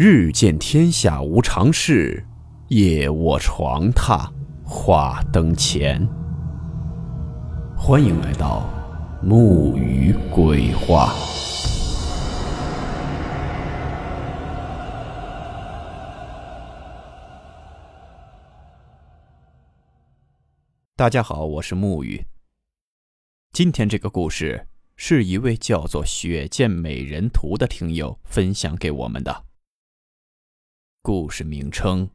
日见天下无常事，夜卧床榻话灯前。欢迎来到木鱼鬼话。大家好，我是木鱼。今天这个故事是一位叫做“雪见美人图”的听友分享给我们的。故事名称：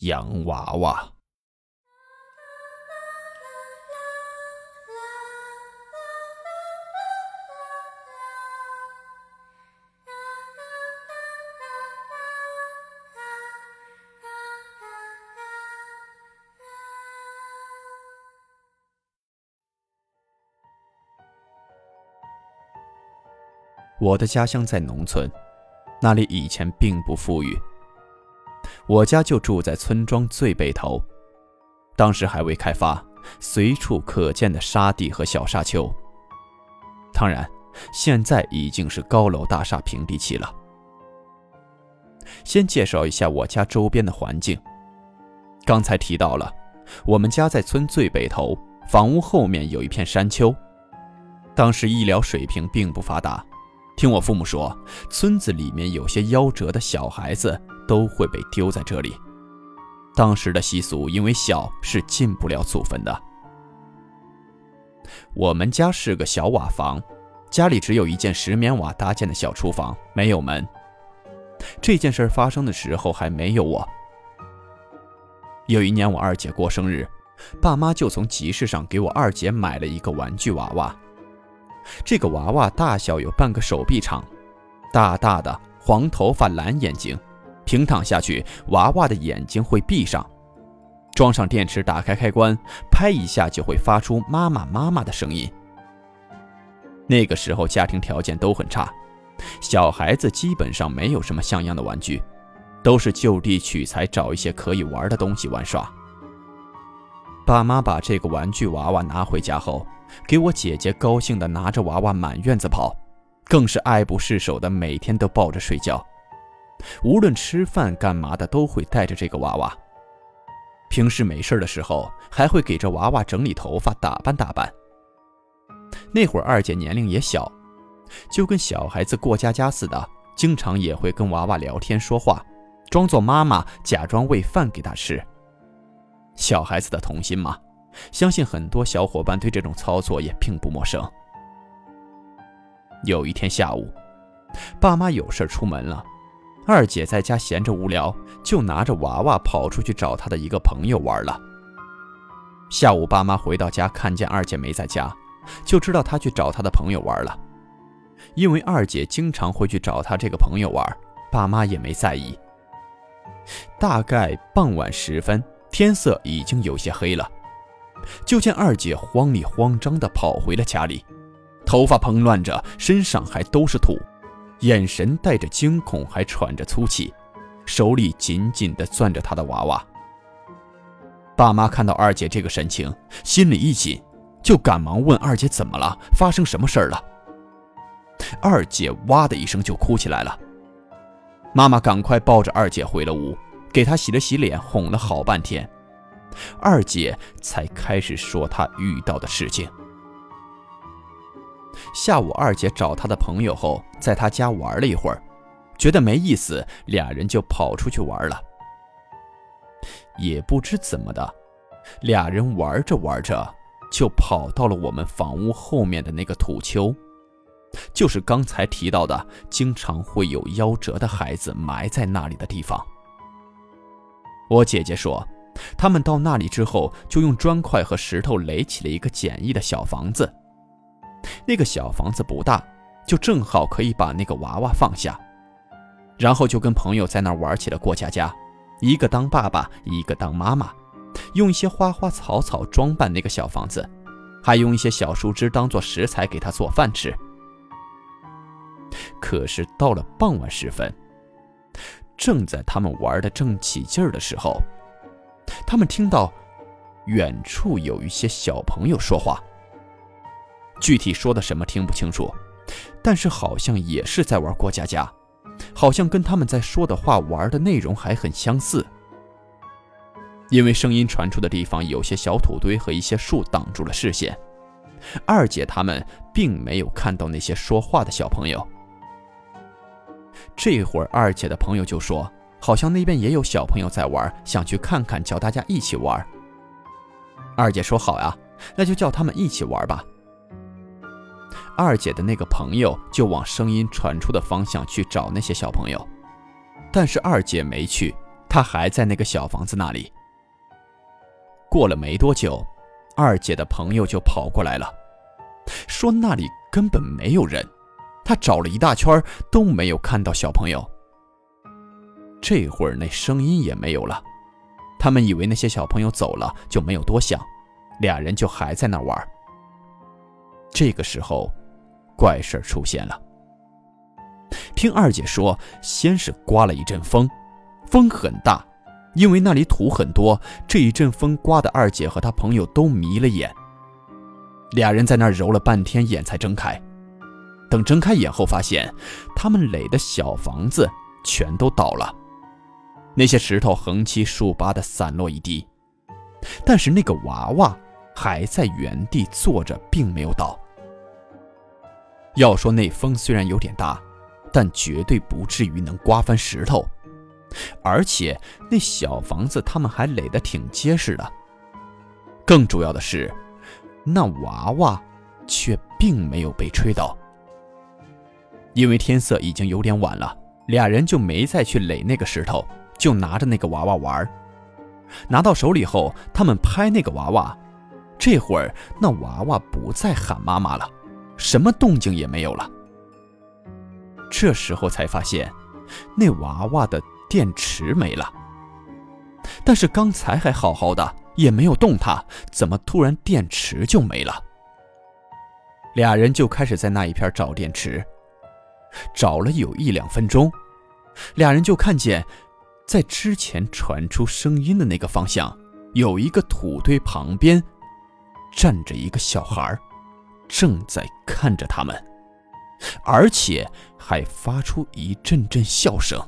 洋娃娃。我的家乡在农村，那里以前并不富裕。我家就住在村庄最北头，当时还未开发，随处可见的沙地和小沙丘。当然，现在已经是高楼大厦平地起了。先介绍一下我家周边的环境。刚才提到了，我们家在村最北头，房屋后面有一片山丘。当时医疗水平并不发达。听我父母说，村子里面有些夭折的小孩子都会被丢在这里。当时的习俗，因为小是进不了祖坟的。我们家是个小瓦房，家里只有一间石棉瓦搭建的小厨房，没有门。这件事发生的时候还没有我。有一年我二姐过生日，爸妈就从集市上给我二姐买了一个玩具娃娃。这个娃娃大小有半个手臂长，大大的黄头发蓝眼睛，平躺下去，娃娃的眼睛会闭上。装上电池，打开开关，拍一下就会发出“妈妈妈妈”的声音。那个时候家庭条件都很差，小孩子基本上没有什么像样的玩具，都是就地取材找一些可以玩的东西玩耍。爸妈把这个玩具娃娃拿回家后。给我姐姐高兴的拿着娃娃满院子跑，更是爱不释手的每天都抱着睡觉，无论吃饭干嘛的都会带着这个娃娃。平时没事的时候还会给这娃娃整理头发、打扮打扮。那会儿二姐年龄也小，就跟小孩子过家家似的，经常也会跟娃娃聊天说话，装作妈妈，假装喂饭给他吃。小孩子的童心嘛。相信很多小伙伴对这种操作也并不陌生。有一天下午，爸妈有事出门了，二姐在家闲着无聊，就拿着娃娃跑出去找她的一个朋友玩了。下午爸妈回到家，看见二姐没在家，就知道她去找她的朋友玩了。因为二姐经常会去找她这个朋友玩，爸妈也没在意。大概傍晚时分，天色已经有些黑了。就见二姐慌里慌张地跑回了家里，头发蓬乱着，身上还都是土，眼神带着惊恐，还喘着粗气，手里紧紧地攥着她的娃娃。爸妈看到二姐这个神情，心里一紧，就赶忙问二姐怎么了，发生什么事儿了。二姐哇的一声就哭起来了，妈妈赶快抱着二姐回了屋，给他洗了洗脸，哄了好半天。二姐才开始说她遇到的事情。下午，二姐找她的朋友后，在她家玩了一会儿，觉得没意思，俩人就跑出去玩了。也不知怎么的，俩人玩着玩着，就跑到了我们房屋后面的那个土丘，就是刚才提到的，经常会有夭折的孩子埋在那里的地方。我姐姐说。他们到那里之后，就用砖块和石头垒起了一个简易的小房子。那个小房子不大，就正好可以把那个娃娃放下。然后就跟朋友在那玩起了过家家，一个当爸爸，一个当妈妈，用一些花花草草装扮那个小房子，还用一些小树枝当做食材给他做饭吃。可是到了傍晚时分，正在他们玩的正起劲儿的时候。他们听到远处有一些小朋友说话，具体说的什么听不清楚，但是好像也是在玩过家家，好像跟他们在说的话、玩的内容还很相似。因为声音传出的地方有些小土堆和一些树挡住了视线，二姐他们并没有看到那些说话的小朋友。这会儿，二姐的朋友就说：“好像那边也有小朋友在玩，想去看看，叫大家一起玩。”二姐说：“好呀，那就叫他们一起玩吧。”二姐的那个朋友就往声音传出的方向去找那些小朋友，但是二姐没去，她还在那个小房子那里。过了没多久，二姐的朋友就跑过来了，说那里根本没有人，他找了一大圈都没有看到小朋友。这会儿那声音也没有了，他们以为那些小朋友走了，就没有多想，俩人就还在那玩。这个时候，怪事出现了。听二姐说，先是刮了一阵风，风很大。因为那里土很多，这一阵风刮的二姐和她朋友都迷了眼。俩人在那儿揉了半天眼才睁开，等睁开眼后，发现他们垒的小房子全都倒了，那些石头横七竖八的散落一地，但是那个娃娃还在原地坐着，并没有倒。要说那风虽然有点大，但绝对不至于能刮翻石头。而且那小房子他们还垒得挺结实的。更主要的是，那娃娃却并没有被吹倒。因为天色已经有点晚了，俩人就没再去垒那个石头，就拿着那个娃娃玩。拿到手里后，他们拍那个娃娃，这会儿那娃娃不再喊妈妈了，什么动静也没有了。这时候才发现，那娃娃的。电池没了，但是刚才还好好的，也没有动它，怎么突然电池就没了？俩人就开始在那一片找电池，找了有一两分钟，俩人就看见，在之前传出声音的那个方向，有一个土堆旁边，站着一个小孩，正在看着他们，而且还发出一阵阵笑声。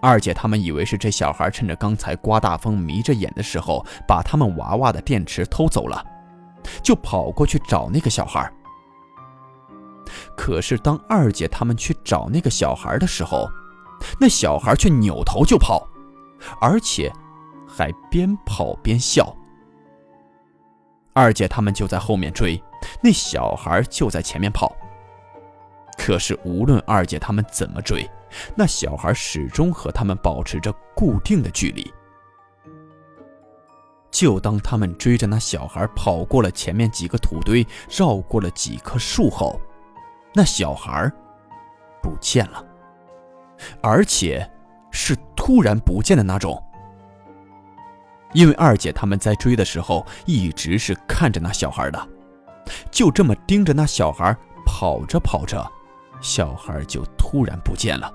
二姐他们以为是这小孩趁着刚才刮大风迷着眼的时候，把他们娃娃的电池偷走了，就跑过去找那个小孩。可是当二姐他们去找那个小孩的时候，那小孩却扭头就跑，而且还边跑边笑。二姐他们就在后面追，那小孩就在前面跑。可是无论二姐他们怎么追，那小孩始终和他们保持着固定的距离。就当他们追着那小孩跑过了前面几个土堆，绕过了几棵树后，那小孩不见了，而且是突然不见的那种。因为二姐他们在追的时候一直是看着那小孩的，就这么盯着那小孩跑着跑着，小孩就突然不见了。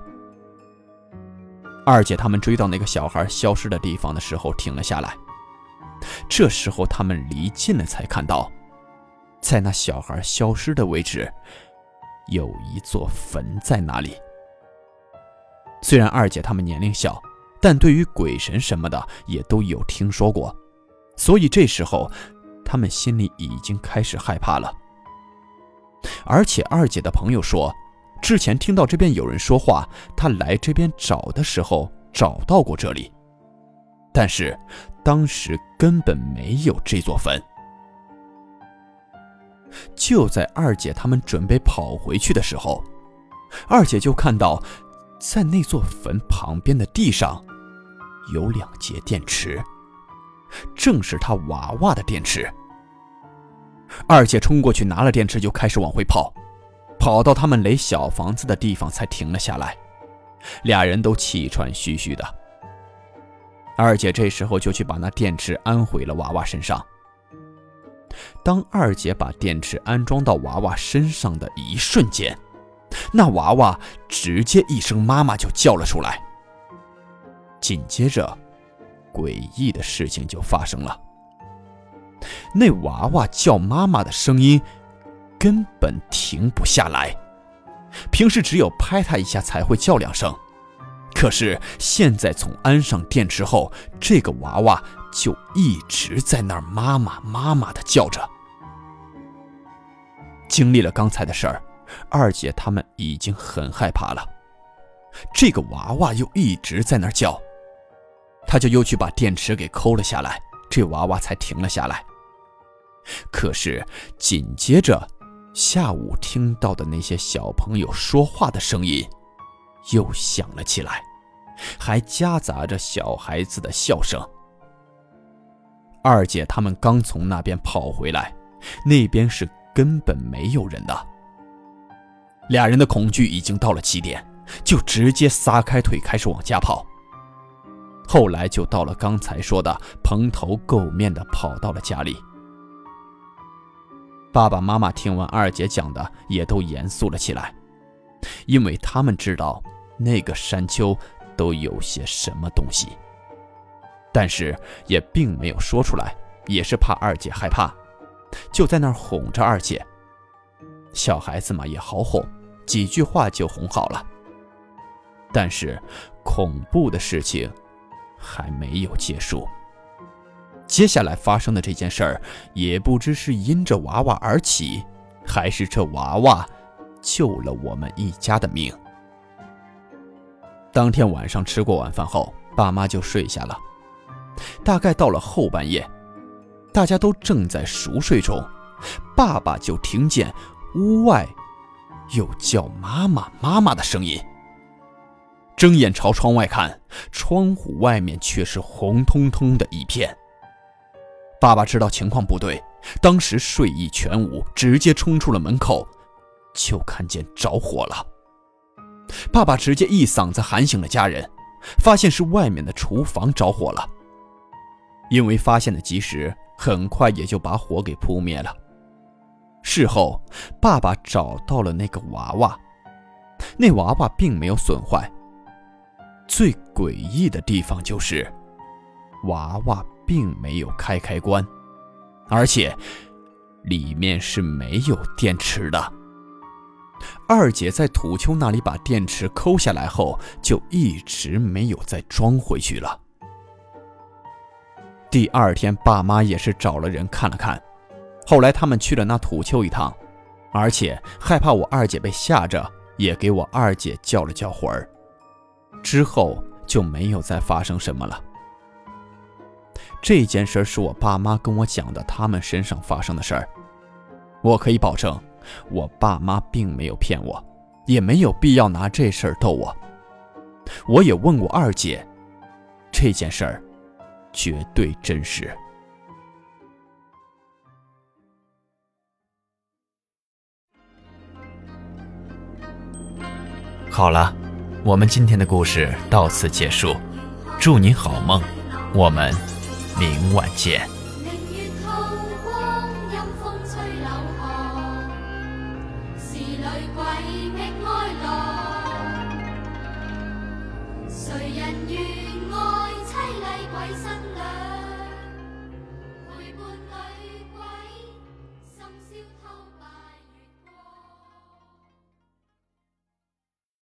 二姐他们追到那个小孩消失的地方的时候，停了下来。这时候他们离近了，才看到，在那小孩消失的位置，有一座坟在那里。虽然二姐他们年龄小，但对于鬼神什么的也都有听说过，所以这时候他们心里已经开始害怕了。而且二姐的朋友说。之前听到这边有人说话，他来这边找的时候找到过这里，但是当时根本没有这座坟。就在二姐他们准备跑回去的时候，二姐就看到，在那座坟旁边的地上，有两节电池，正是她娃娃的电池。二姐冲过去拿了电池，就开始往回跑。跑到他们垒小房子的地方，才停了下来。俩人都气喘吁吁的。二姐这时候就去把那电池安回了娃娃身上。当二姐把电池安装到娃娃身上的一瞬间，那娃娃直接一声“妈妈”就叫了出来。紧接着，诡异的事情就发生了。那娃娃叫妈妈的声音。根本停不下来，平时只有拍它一下才会叫两声，可是现在从安上电池后，这个娃娃就一直在那儿妈妈妈妈的叫着。经历了刚才的事儿，二姐他们已经很害怕了。这个娃娃又一直在那儿叫，他就又去把电池给抠了下来，这娃娃才停了下来。可是紧接着，下午听到的那些小朋友说话的声音又响了起来，还夹杂着小孩子的笑声。二姐他们刚从那边跑回来，那边是根本没有人的。俩人的恐惧已经到了极点，就直接撒开腿开始往家跑。后来就到了刚才说的蓬头垢面的跑到了家里。爸爸妈妈听完二姐讲的，也都严肃了起来，因为他们知道那个山丘都有些什么东西，但是也并没有说出来，也是怕二姐害怕，就在那儿哄着二姐。小孩子嘛也好哄，几句话就哄好了。但是恐怖的事情还没有结束。接下来发生的这件事儿，也不知是因着娃娃而起，还是这娃娃救了我们一家的命。当天晚上吃过晚饭后，爸妈就睡下了。大概到了后半夜，大家都正在熟睡中，爸爸就听见屋外有叫妈妈妈妈的声音。睁眼朝窗外看，窗户外面却是红彤彤的一片。爸爸知道情况不对，当时睡意全无，直接冲出了门口，就看见着火了。爸爸直接一嗓子喊醒了家人，发现是外面的厨房着火了。因为发现的及时，很快也就把火给扑灭了。事后，爸爸找到了那个娃娃，那娃娃并没有损坏。最诡异的地方就是，娃娃。并没有开开关，而且里面是没有电池的。二姐在土丘那里把电池抠下来后，就一直没有再装回去了。第二天，爸妈也是找了人看了看，后来他们去了那土丘一趟，而且害怕我二姐被吓着，也给我二姐叫了叫魂儿，之后就没有再发生什么了。这件事是我爸妈跟我讲的，他们身上发生的事儿。我可以保证，我爸妈并没有骗我，也没有必要拿这事儿逗我。我也问过二姐，这件事儿绝对真实。好了，我们今天的故事到此结束，祝你好梦，我们。明晚见。